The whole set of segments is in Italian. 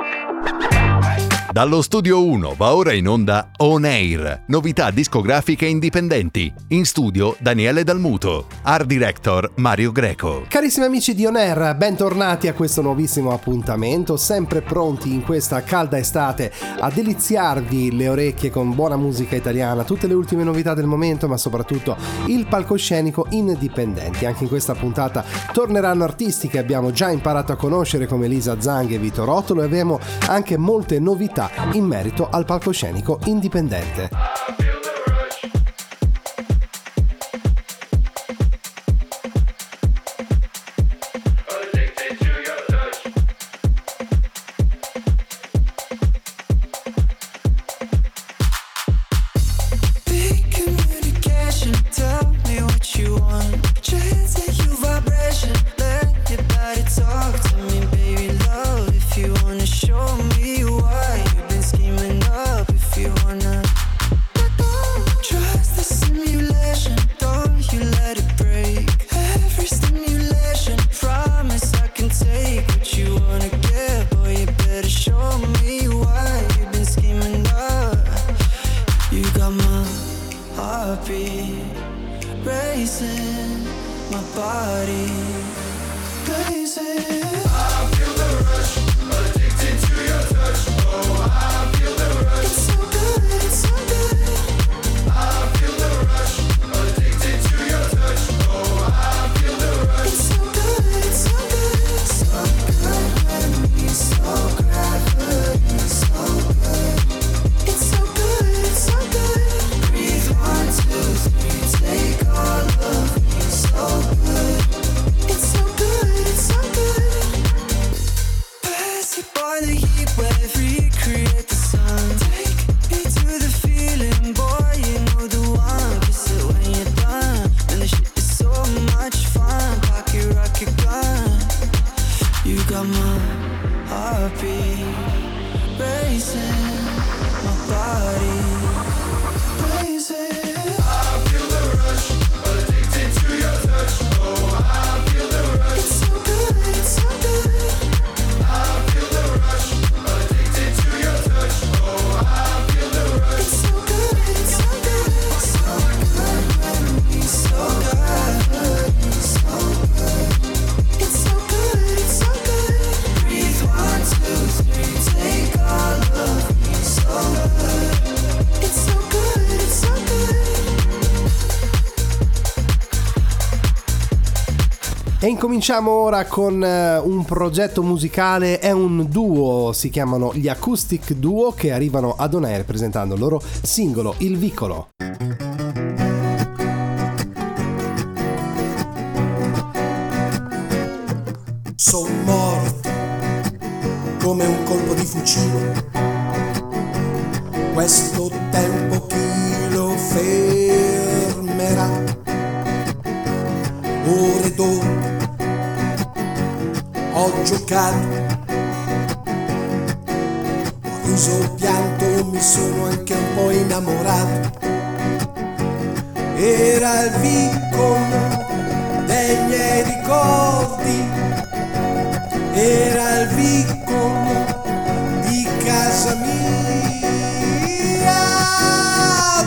Ha ha Dallo studio 1 va ora in onda On Air, novità discografiche indipendenti. In studio Daniele Dalmuto, art director Mario Greco. Carissimi amici di On Air, bentornati a questo nuovissimo appuntamento, sempre pronti in questa calda estate a deliziarvi le orecchie con buona musica italiana, tutte le ultime novità del momento, ma soprattutto il palcoscenico indipendenti. Anche in questa puntata torneranno artisti che abbiamo già imparato a conoscere come Lisa Zang e Vito Rotolo e abbiamo anche molte novità in merito al palcoscenico indipendente. Incominciamo ora con eh, un progetto musicale, è un duo, si chiamano gli Acoustic Duo che arrivano ad On presentando il loro singolo Il Vicolo. Sono morto come un colpo di fucile. Questo tempo chi lo fermerà? Giocato, ho riso pianto, mi sono anche un po' innamorato. Era il vicolo dei miei ricordi, era il vicolo di casa mia,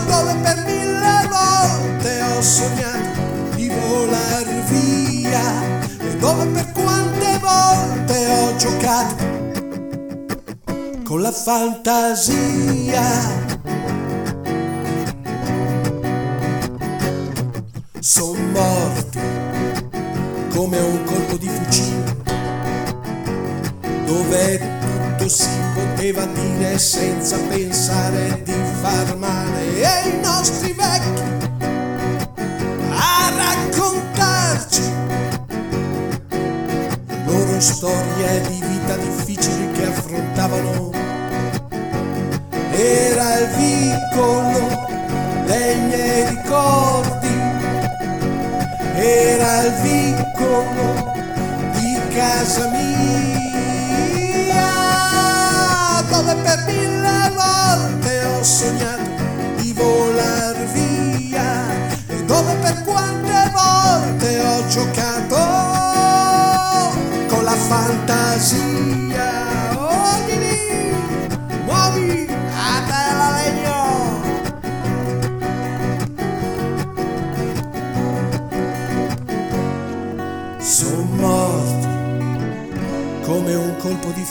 dove per mille volte ho sognato di volar via. E dove giocato con la fantasia. Sono morti come un colpo di fucile, dove tutto si poteva dire senza pensare di far male e i nostri vecchi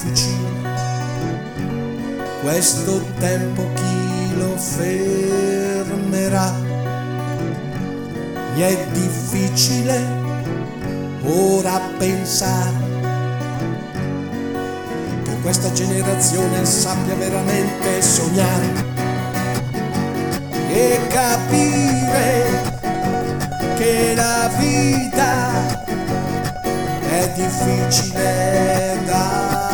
difficile. Questo tempo chi lo fermerà? Mi è difficile ora pensare che questa generazione sappia veramente sognare e capire che la vita è difficile da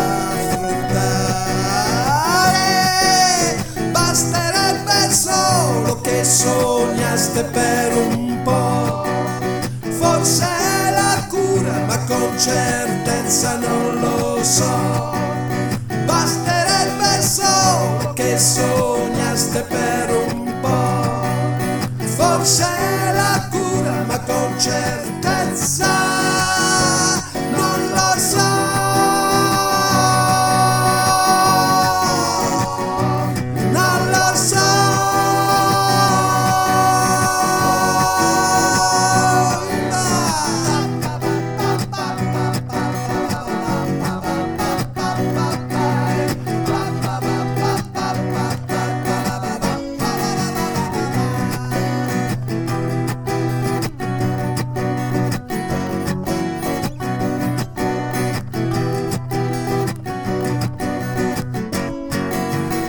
che sognaste per un po', forse è la cura, ma con certezza non lo so. Basterebbe solo che sognaste per un po', forse è la cura, ma con certezza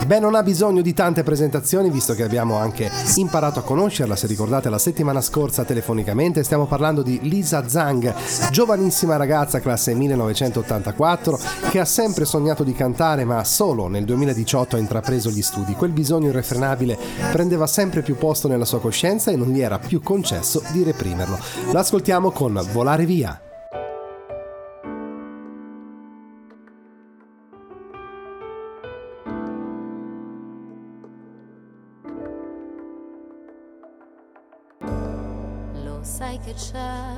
Beh, non ha bisogno di tante presentazioni, visto che abbiamo anche imparato a conoscerla. Se ricordate, la settimana scorsa telefonicamente stiamo parlando di Lisa Zhang, giovanissima ragazza classe 1984, che ha sempre sognato di cantare, ma solo nel 2018 ha intrapreso gli studi. Quel bisogno irrefrenabile prendeva sempre più posto nella sua coscienza e non gli era più concesso di reprimerlo. L'ascoltiamo con Volare via. Sai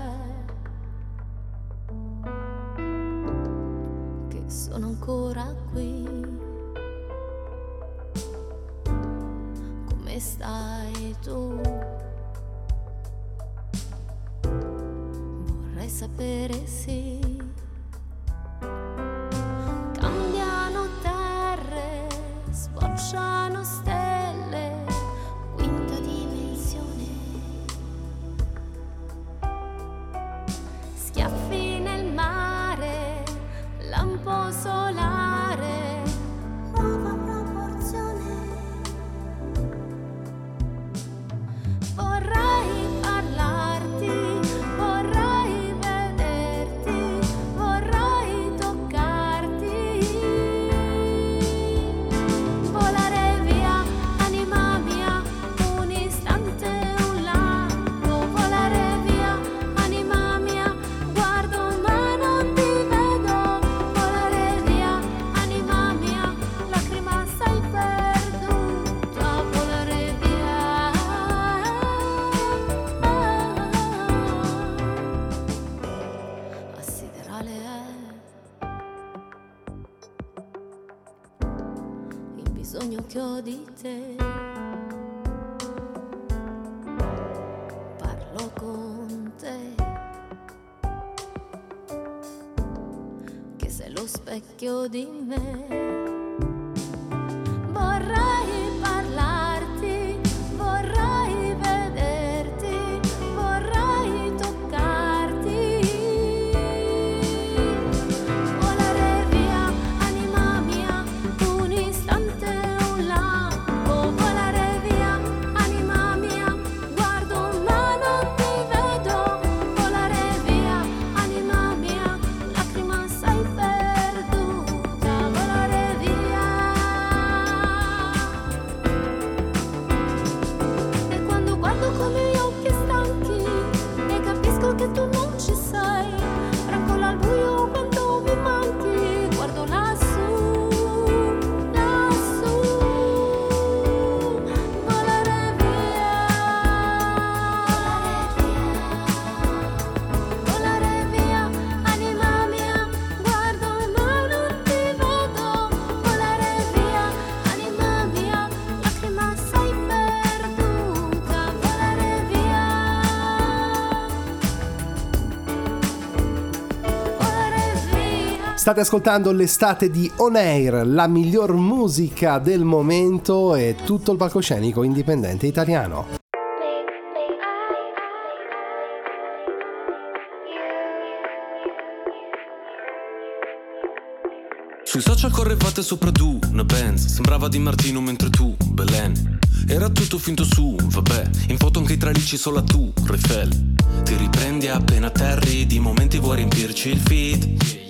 you State ascoltando l'estate di On Air, la miglior musica del momento e tutto il palcoscenico indipendente italiano. Sui social correvate sopra tu, una Benz. Sembrava di Martino mentre tu, Belen. Era tutto finto su, vabbè. In foto anche i tralicci solo tu, Refel Ti riprendi appena terri Di momenti vuoi riempirci il feed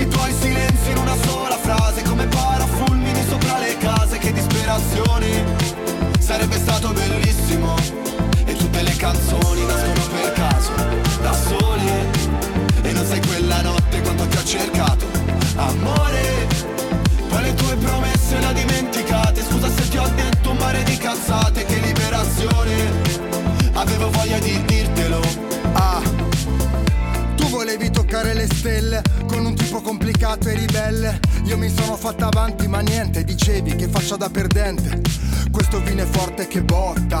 Tutti i tuoi silenzi in una sola frase Come parafulmini sopra le case Che disperazione Sarebbe stato bellissimo. E tutte le canzoni nascono per caso Da sole. E non sai quella notte quanto ti ho cercato. Amore, complicato e ribelle Io mi sono fatta avanti ma niente Dicevi che faccia da perdente. Questo vino è forte che botta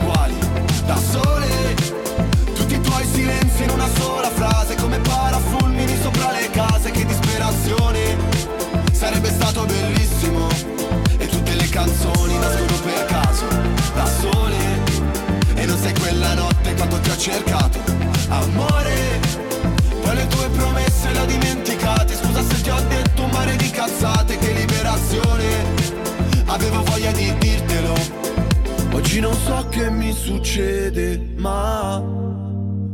in una sola frase Come parafulmini sopra le case Che disperazione Sarebbe stato bellissimo. E tutte le canzoni nascono per caso Da sole. E non sei quella notte quando ti ho cercato. Amore Poi le tue promesse le ho dimenticate. Scusa se ti ho detto un mare di cazzate Che liberazione. Avevo voglia di dirtelo. Oggi non so che mi succede Ma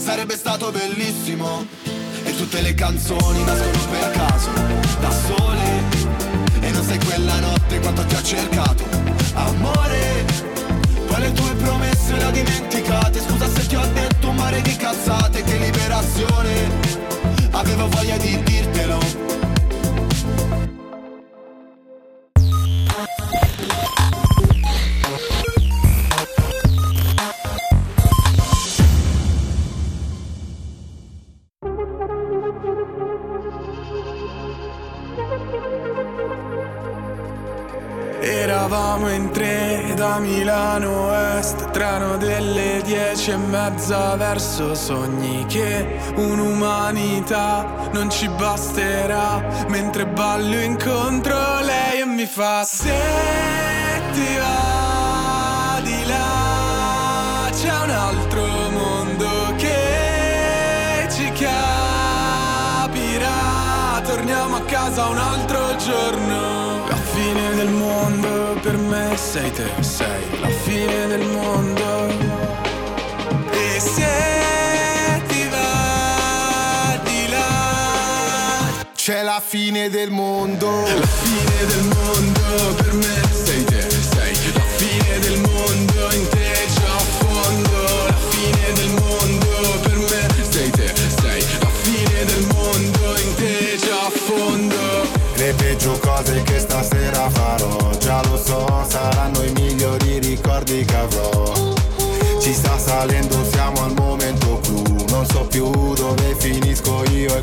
Sarebbe stato bellissimo. E tutte le canzoni nascono per caso Da sole. E non sai quella notte quanto ti ho cercato. Amore Poi le tue promesse le ho dimenticate? Scusa se ti ho detto un mare di cazzate Che liberazione. Avevo voglia di dirtelo Eravamo in tre da Milano Est Treno delle dieci e mezza verso sogni Che un'umanità non ci basterà. Mentre ballo incontro lei e mi fa Se ti va di là C'è un altro mondo che ci capirà. Torniamo a casa un altro me sei te, sei la fine del mondo. E se ti va di là, c'è la fine del mondo. La fine del mondo, per me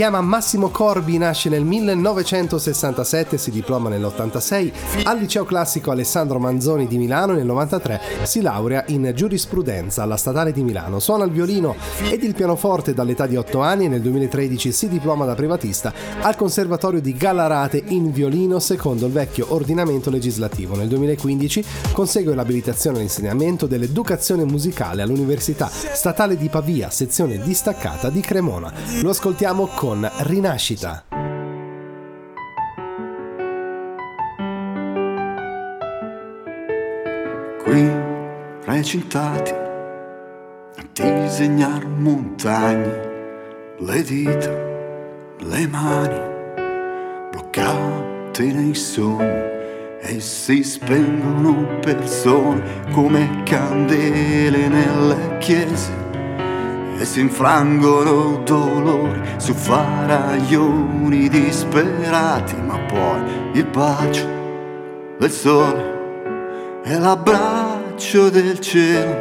chiama. Si chiama Massimo Corbi, nasce nel 1967, si diploma nell'86, al liceo classico Alessandro Manzoni di Milano nel 93 si laurea in giurisprudenza alla Statale di Milano. Suona il violino ed il pianoforte dall'età di 8 anni e nel 2013 si diploma da privatista al Conservatorio di Gallarate in violino secondo il vecchio ordinamento legislativo. Nel 2015 consegue l'abilitazione all'insegnamento dell'educazione musicale all'Università Statale di Pavia, sezione distaccata di Cremona. Lo ascoltiamo con Rinascita. qui recintati a disegnare montagne, le dita, le mani bloccate nei sogni e si spengono persone come candele nelle chiese e si infrangono dolori su faraglioni disperati, ma poi il bacio del sole e l'abbraccio del cielo,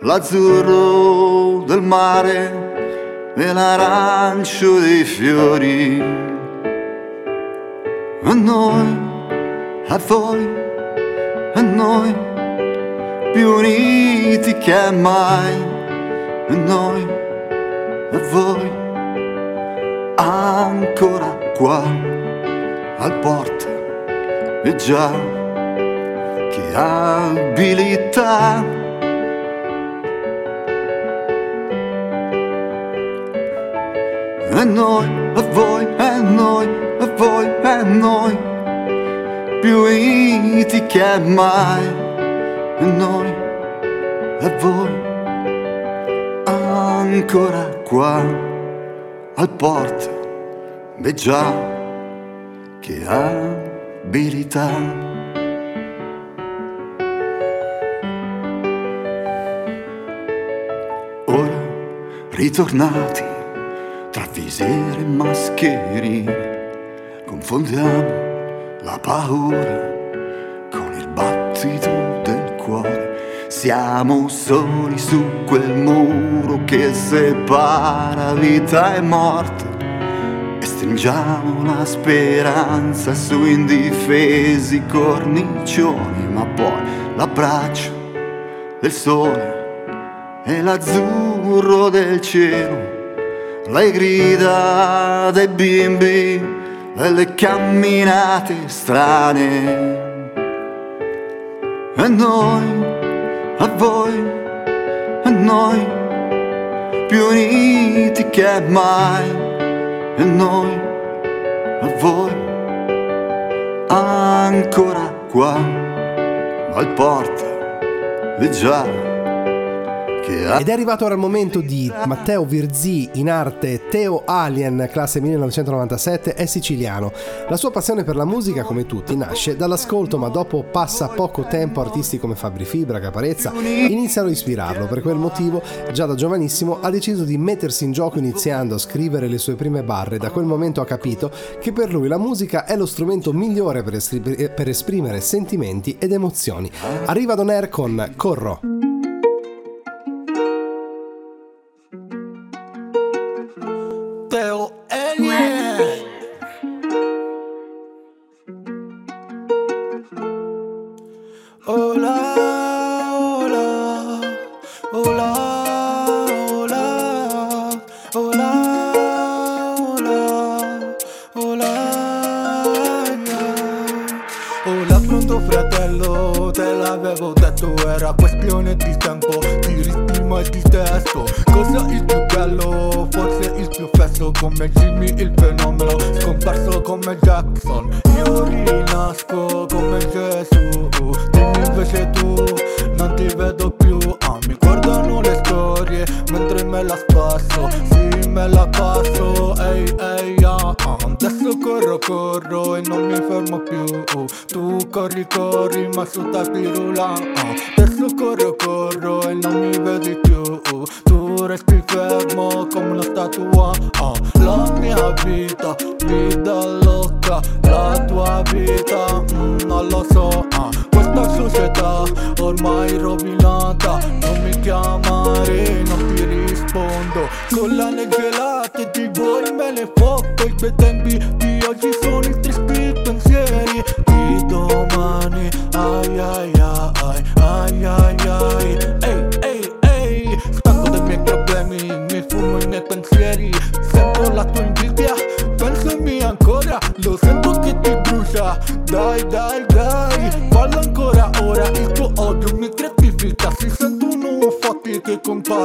l'azzurro del mare e l'arancio dei fiori. A noi, a voi, a noi, più uniti che mai, a noi, a voi, ancora qua, al porto, e già che abilità. E noi, a voi, e noi, a voi, e noi, più uniti che mai. E noi, a voi, ancora qua, al porto, beh già, che abilità. ora ritornati tra visiere e mascherine, confondiamo la paura con il battito. Siamo soli su quel muro che separa vita e morte e stringiamo la speranza su indifesi cornicioni, ma poi l'abbraccio del sole e l'azzurro del cielo, le grida dei bimbi e le camminate strane. E noi, a voi, a noi, più uniti che mai, e noi, a voi, ancora qua, al porto, e già Ed è arrivato ora il momento di Matteo Virzì, in arte Teo Alien, classe 1997, è siciliano. La sua passione per la musica, come tutti, nasce dall'ascolto, ma dopo passa poco tempo artisti come Fabri Fibra, Caparezza, iniziano a ispirarlo. Per quel motivo, già da giovanissimo, ha deciso di mettersi in gioco iniziando a scrivere le sue prime barre. Da quel momento ha capito che per lui la musica è lo strumento migliore per esprimere sentimenti ed emozioni. Arriva Don Air con Corro. Teo Alien. Hola,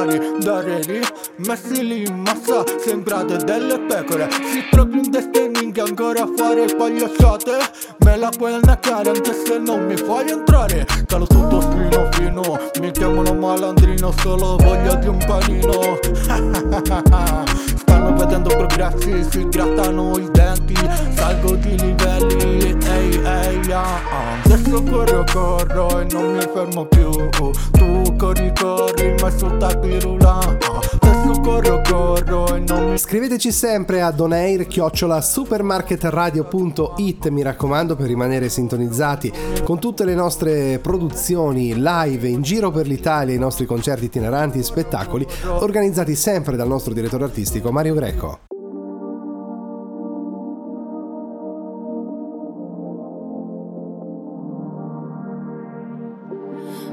compari da reni Messi lì in massa, sembrate delle pecore. Si trovi un destiny che ancora fare pagliacciate Me la puoi annacchiare anche se non mi fai entrare. Calo tutto fino fino Mi chiamano malandrino, solo voglia di un panino Vedendo progressi, si grattano i denti Salgo di livelli, ehi ehi ah, ah. Adesso corro corro e non mi fermo più Tu corri corri ma sul tapirula ah. Adesso corro corro e non mi Scriveteci sempre a donair chiocciola supermarketradio.it mi raccomando per rimanere sintonizzati con tutte le nostre produzioni live in giro per l'Italia, i nostri concerti itineranti e spettacoli organizzati sempre dal nostro direttore artistico Mario Greco.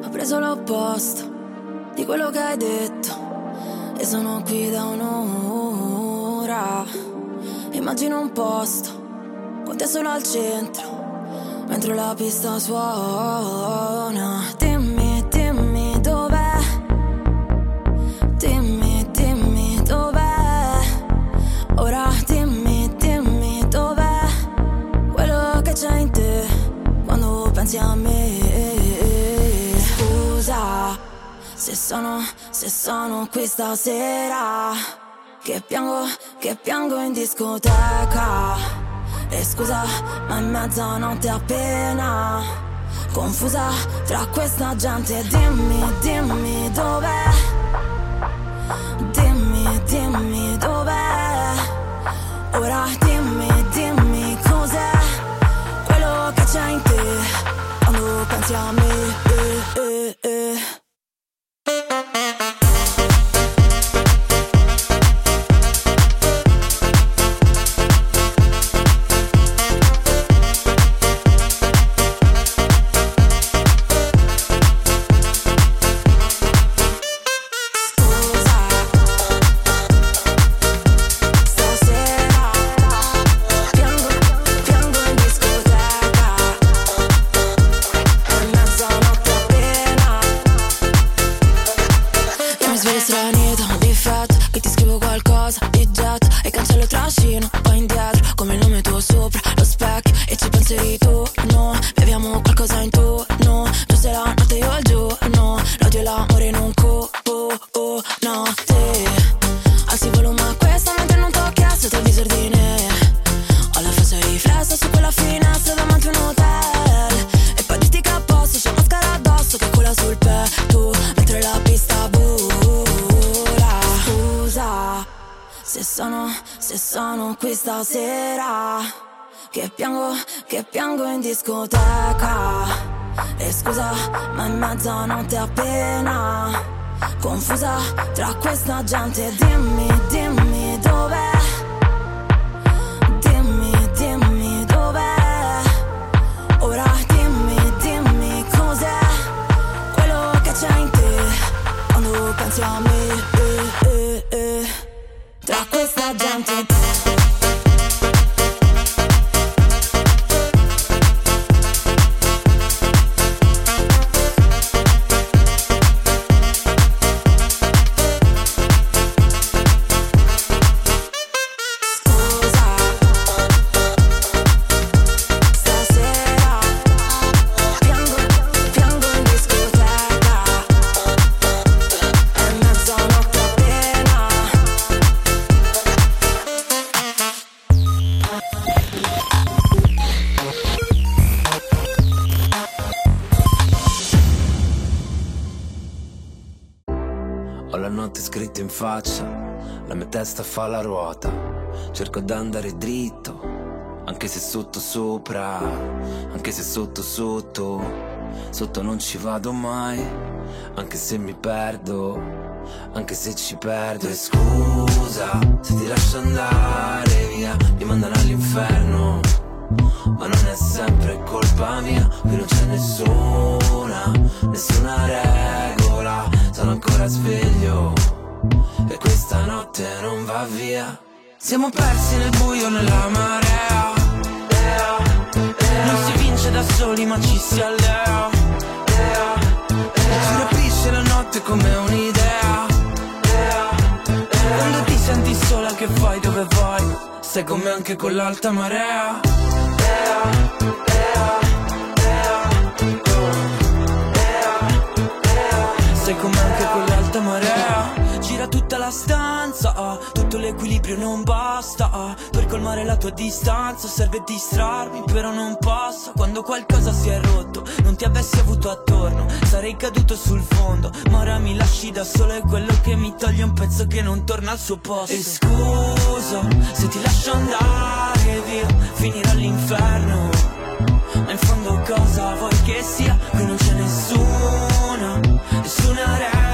Ho preso l'opposto di quello che hai detto e sono qui da un'ora. Immagino un posto con te solo al centro mentre la pista suona. Dimmi, dimmi dov'è. Dimmi, dimmi dov'è. Ora dimmi, dimmi dov'è. Quello che c'è in te quando pensi a me. Sono, se sono qui stasera. Che piango, che piango in discoteca. E scusa, ma in mezzanotte appena Confusa tra questa gente Dimmi, dimmi dov'è Dimmi, dimmi dov'è Ora Confusa tra questa gente Dimmi, fa la ruota, cerco d'andare dritto, anche se sotto sopra, anche se sotto sotto, sotto non ci vado mai, anche se mi perdo, anche se ci perdo. E scusa se ti lascio andare via, mi mandano all'inferno. Ma non è sempre colpa mia, qui non c'è nessuna, nessuna regola, sono ancora sveglio e questa notte non va via. Siamo persi nel buio nella marea. Non si vince da soli ma ci si allea. Ci rapisce la notte come un'idea. Quando ti senti sola che fai dove vai? Sei come anche con l'alta marea. Sei come anche con l'alta marea tutta la stanza ah, Tutto l'equilibrio non basta ah, Per colmare la tua distanza Serve distrarmi però non passa. Quando qualcosa si è rotto Non ti avessi avuto attorno Sarei caduto sul fondo. Ma ora mi lasci da solo È quello che mi toglie un pezzo che non torna al suo posto. E scusa se ti lascio andare via Finire all'inferno. Ma in fondo cosa vuoi che sia? Qui non c'è nessuna, nessuna regola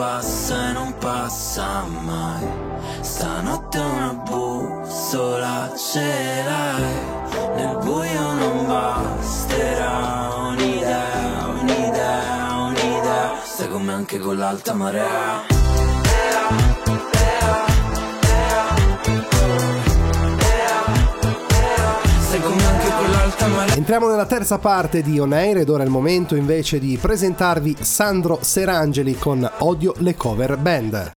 passa e non passa mai. Stanotte una bussola ce l'hai. Nel buio non basterà un'idea, un'idea, un'idea. Sei come anche con l'alta marea Entriamo nella terza parte di On Air ed ora è il momento invece di presentarvi Sandro Serangeli con Odio le cover band.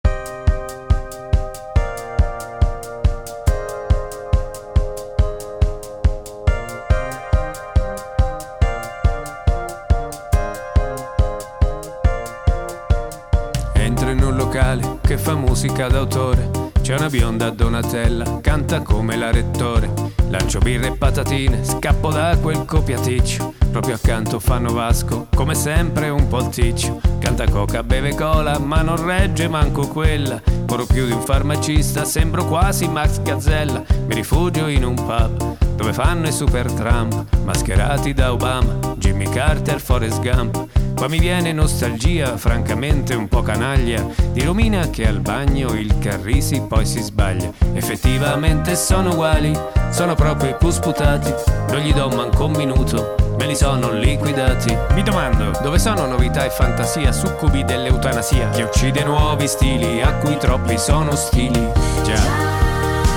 Entro in un locale che fa musica d'autore. C'è una bionda Donatella, canta come la rettore. Lancio birre e patatine, scappo da quel copiaticcio. Proprio accanto fanno Vasco, come sempre un po' ticcio. Canta coca, beve cola, ma non regge manco quella. Corro più di un farmacista, sembro quasi Max Gazzella. Mi rifugio in un pub dove fanno i super Trump, mascherati da Obama, Jimmy Carter, Forrest Gump. Qua mi viene nostalgia, francamente un po' canaglia, di Romina che al bagno il Carrisi poi si sbaglia. Effettivamente sono uguali, sono proprio i pusputati, non gli do manco un minuto, me li sono liquidati. Mi domando, dove sono novità e fantasia, succubi dell'eutanasia, che uccide nuovi stili, a cui troppi sono ostili. Già,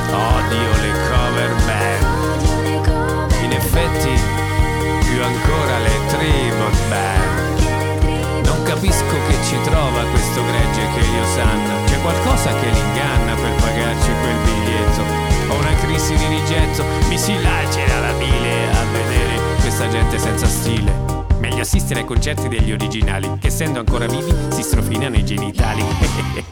odio le cover band. In effetti, più ancora le tribute band. Capisco che ci trova questo gregge che li osanna. C'è qualcosa che li inganna per pagarci quel biglietto. Ho una crisi di rigetto, mi si lacera la bile a vedere questa gente senza stile. Meglio assistere ai concerti degli originali, che essendo ancora vivi si strofinano i genitali.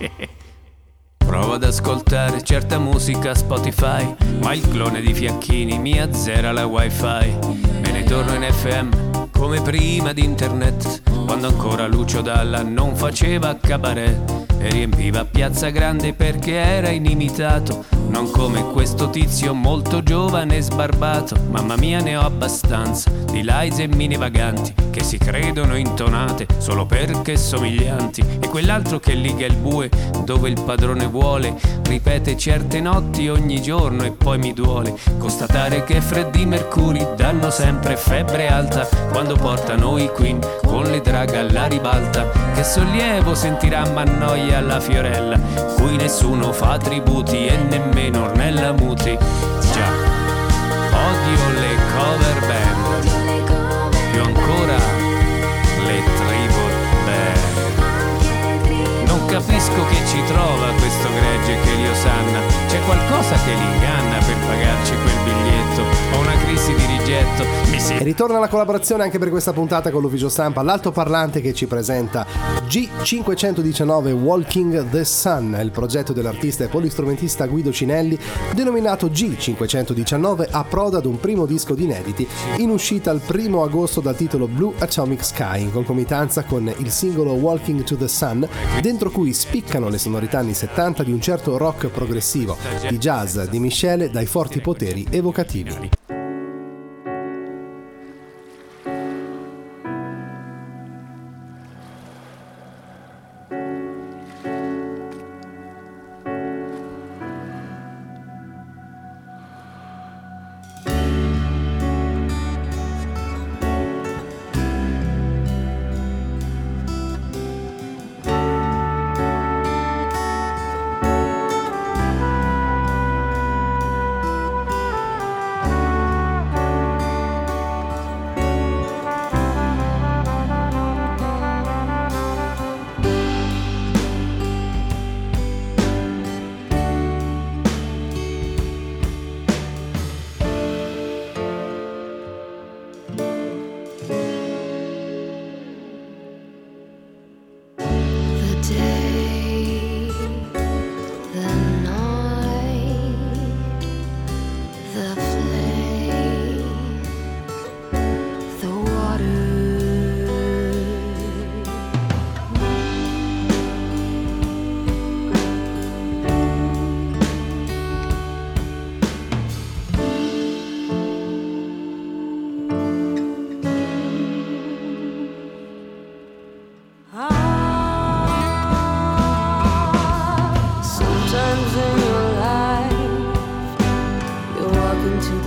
Provo ad ascoltare certa musica Spotify, ma il clone di Fiacchini mi azzera la wifi. Me ne torno in FM come prima di internet, quando ancora Lucio Dalla non faceva cabaret e riempiva Piazza Grande perché era inimitato, non come questo tizio molto giovane e sbarbato. Mamma mia ne ho abbastanza di lies e mini vaganti che si credono intonate solo perché somiglianti e quell'altro che liga il bue dove il padrone vuole, ripete certe notti ogni giorno e poi mi duole constatare che Freddy Mercury danno sempre febbre alta quando portano i Queen con le drag alla ribalta. Che sollievo sentirà Mannoia alla Fiorella, cui nessuno fa tributi e nemmeno nemmeno Ornella Muti. Già, odio le cover band. Più ancora le tribal band. Non capisco che ci trova questo gregge che li osanna. C'è qualcosa che li inganna per pagarci quel biglietto. Ho una crisi di rigetto. Mi si... Ritorna la collaborazione anche per questa puntata con l'ufficio stampa, l'altoparlante che ci presenta G519 Walking the Sun, il progetto dell'artista e polistrumentista Guido Cinelli, denominato G519, approda ad un primo disco di inediti in uscita il primo agosto dal titolo Blue Atomic Sky, in concomitanza con il singolo Walking to the Sun, dentro cui spiccano le sonorità anni 70 di un certo rock progressivo, di jazz di Michele dai forti poteri evocativi.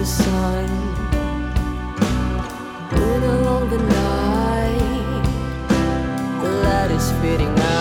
The sun. Along the night, the light is out.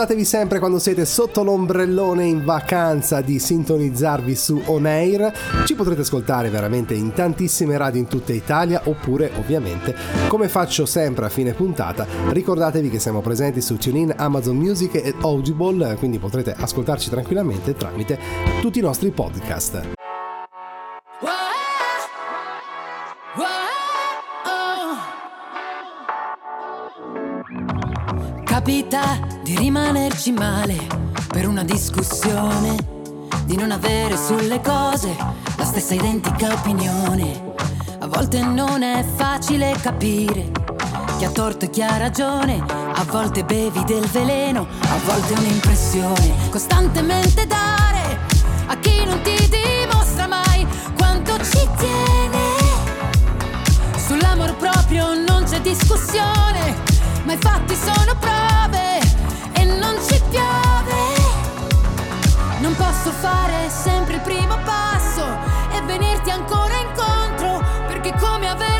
Ricordatevi sempre quando siete sotto l'ombrellone in vacanza di sintonizzarvi su On Air. Ci potrete ascoltare veramente in tantissime radio in tutta Italia oppure ovviamente come faccio sempre a fine puntata ricordatevi che siamo presenti su TuneIn, Amazon Music e Audible quindi potrete ascoltarci tranquillamente tramite tutti i nostri podcast. Capita di rimanerci male per una discussione, di non avere sulle cose la stessa identica opinione. A volte non è facile capire chi ha torto e chi ha ragione. A volte bevi del veleno, a volte un'impressione. Costantemente dare a chi non ti dimostra mai quanto ci tiene. Sull'amor proprio non c'è discussione, ma i fatti sono prove e non ci piove. Non posso fare sempre il primo passo e venirti ancora incontro, perché come avere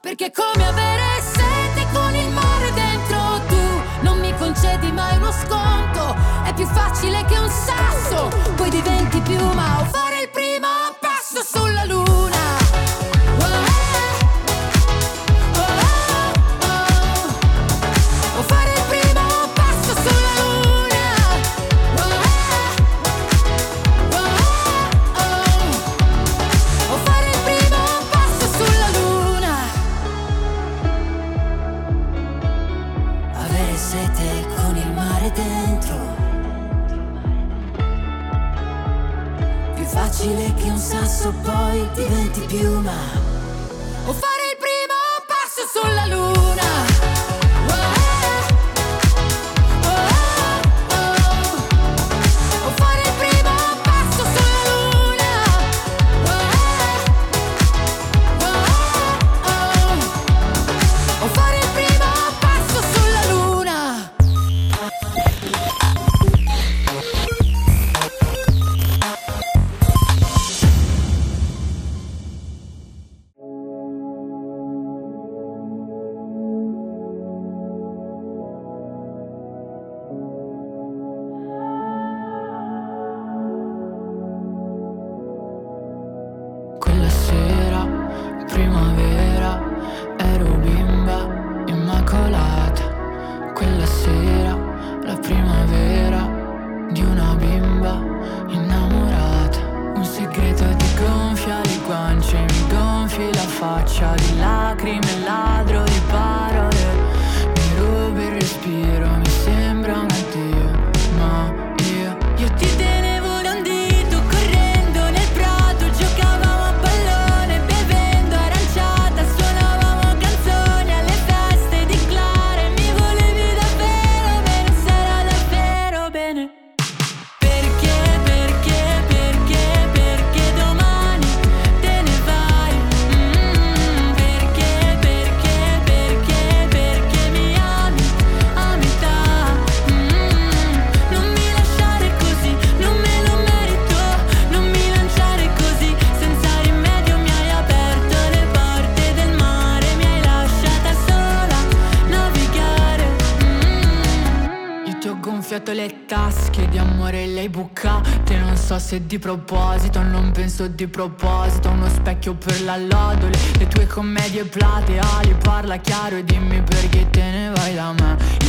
perché è come avere sete con il mare dentro tu. Non mi concedi mai uno sconto, è più facile che un sasso, poi diventi piuma o fare il primo passo sulla luna. Facile che un sasso poi diventi piuma. O fare so se di proposito, non penso di proposito Uno specchio per la lodole, le tue commedie plateali Parla chiaro e dimmi perché te ne vai da me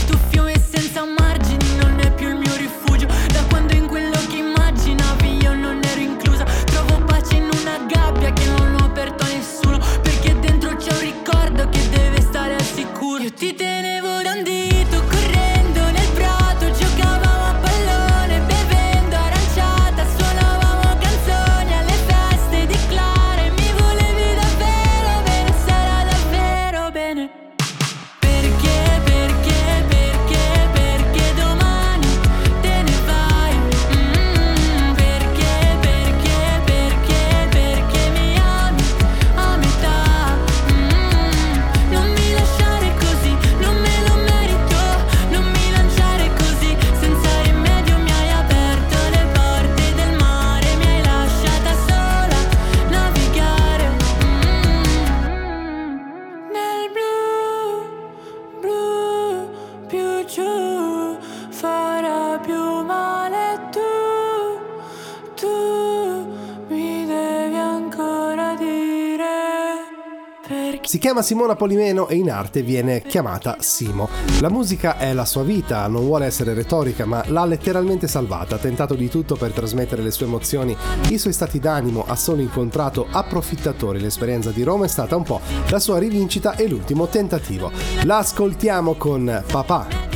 Si chiama Simona Polimeno e in arte viene chiamata Simo. La musica è la sua vita, non vuole essere retorica, ma l'ha letteralmente salvata. Ha tentato di tutto per trasmettere le sue emozioni, i suoi stati d'animo, ha solo incontrato approfittatori. L'esperienza di Roma è stata un po' la sua rivincita e l'ultimo tentativo. La ascoltiamo con Papà.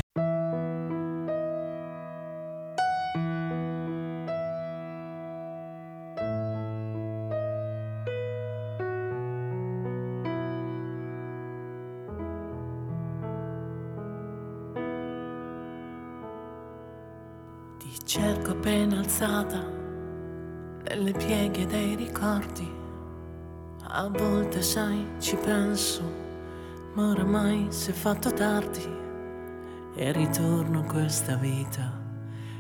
Sai, ci penso, ma oramai si è fatto tardi e ritorno a questa vita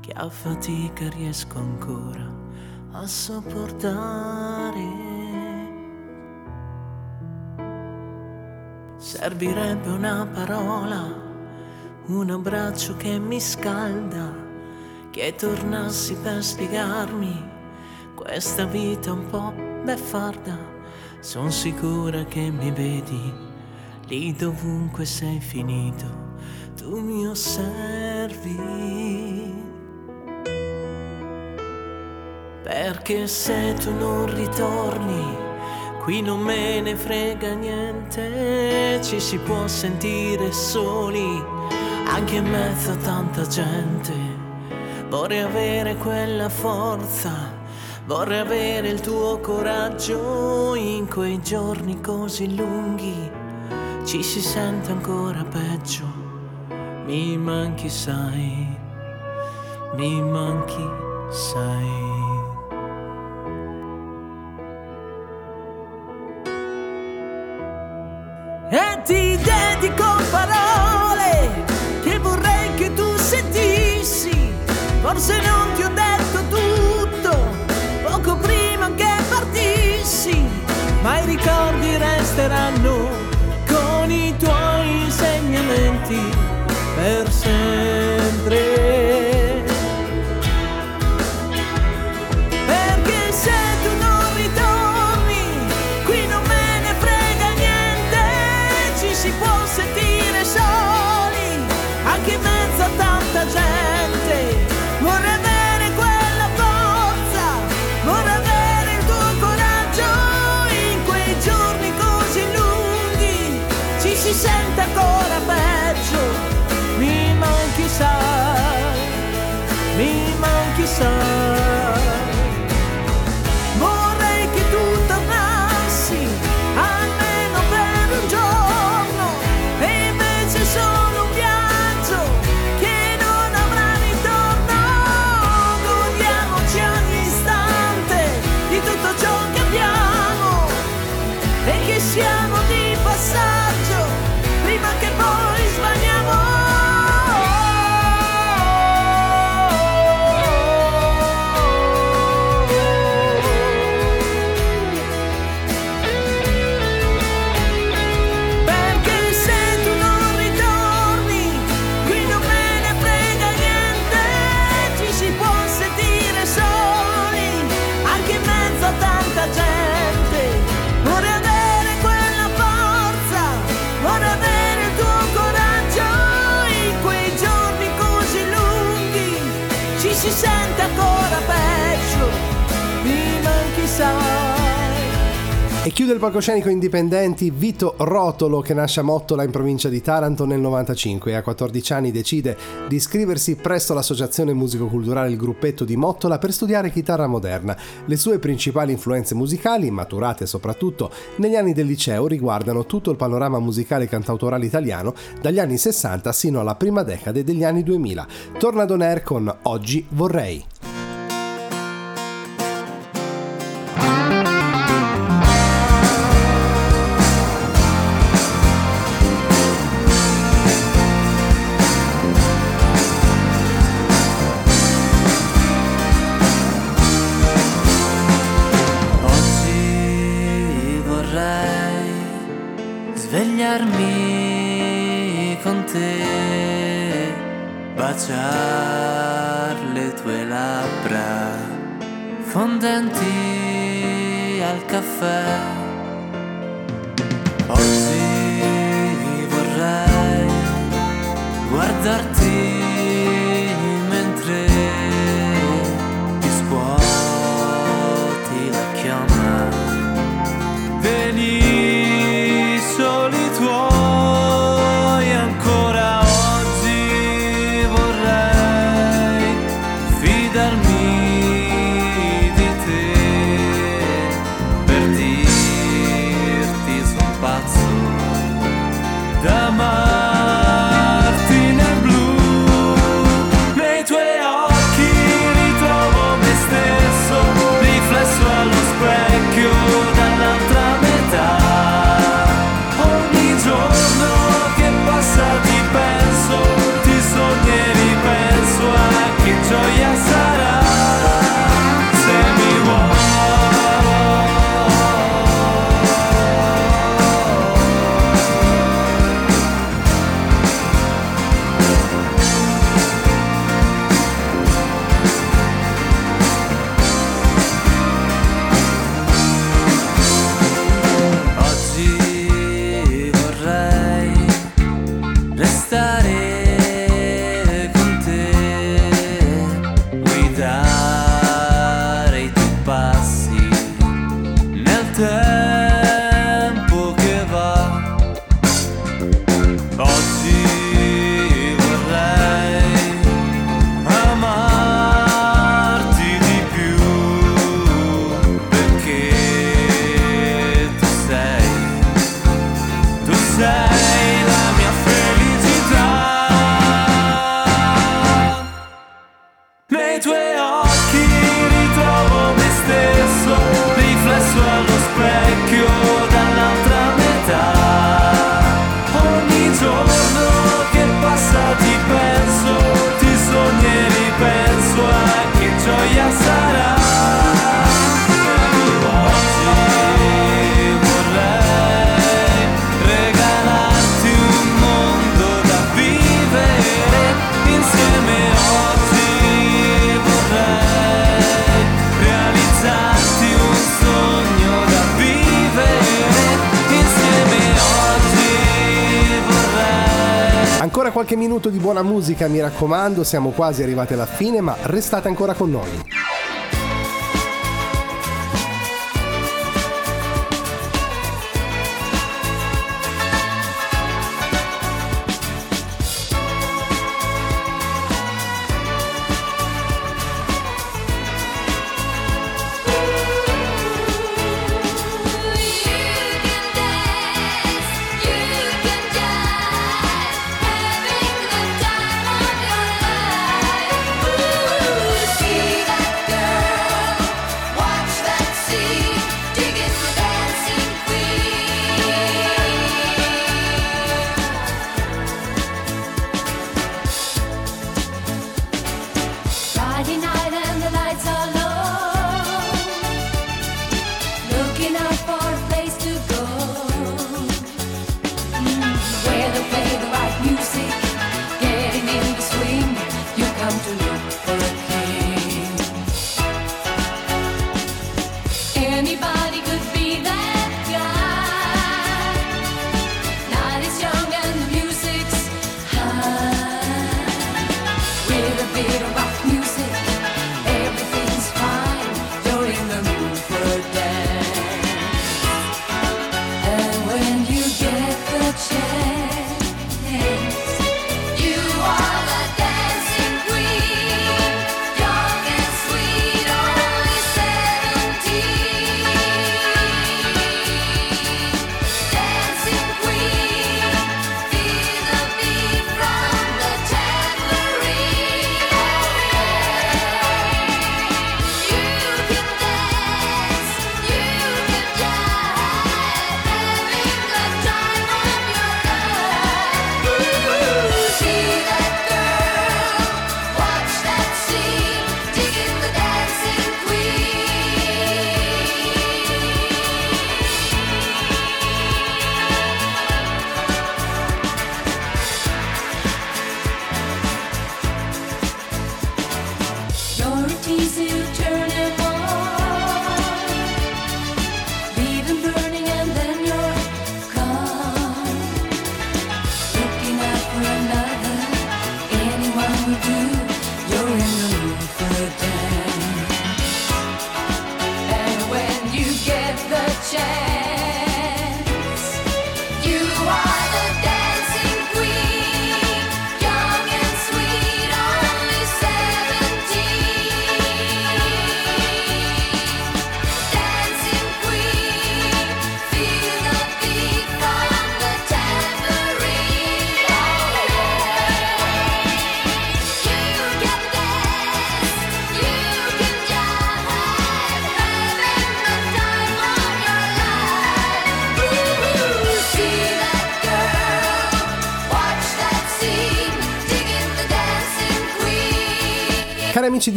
che a fatica riesco ancora a sopportare. Servirebbe una parola, un abbraccio che mi scalda che tornassi per spiegarmi questa vita un po' beffarda. Sono sicura che mi vedi lì dovunque sei finito, tu mi osservi. Perché se tu non ritorni, qui non me ne frega niente, ci si può sentire soli, anche in mezzo a tanta gente. Vorrei avere quella forza, vorrei avere il tuo coraggio in quei giorni così lunghi. Ci si sente ancora peggio, mi manchi sai, mi manchi sai. E ti dedico parole che vorrei che tu sentissi. Forse non ti ho ricordi resteranno con e che siamo di passaggio chiude il palcoscenico indipendenti Vito Rotolo che nasce a Mottola in provincia di Taranto nel 95 e a 14 anni decide di iscriversi presso l'associazione musico-culturale Il Gruppetto di Mottola per studiare chitarra moderna. Le sue principali influenze musicali, maturate soprattutto negli anni del liceo, riguardano tutto il panorama musicale cantautorale italiano dagli anni 60 sino alla prima decade degli anni 2000. Torna ad On con Oggi vorrei. labbra fondenti al caffè. Oggi vorrei guardarti buona musica mi raccomando, siamo quasi arrivati alla fine, ma restate ancora con noi.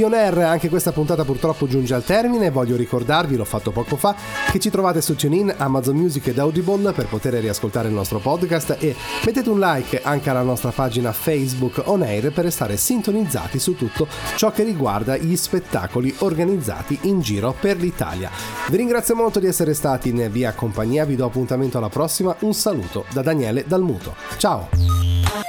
On Air, anche questa puntata purtroppo giunge al termine. Voglio ricordarvi, l'ho fatto poco fa, che ci trovate su TuneIn, Amazon Music ed Audible per poter riascoltare il nostro podcast e mettete un like anche alla nostra pagina Facebook On Air per restare sintonizzati su tutto ciò che riguarda gli spettacoli organizzati in giro per l'Italia. Vi ringrazio molto di essere stati in via compagnia, vi do appuntamento alla prossima. Un saluto da Daniele Dalmuto. Ciao!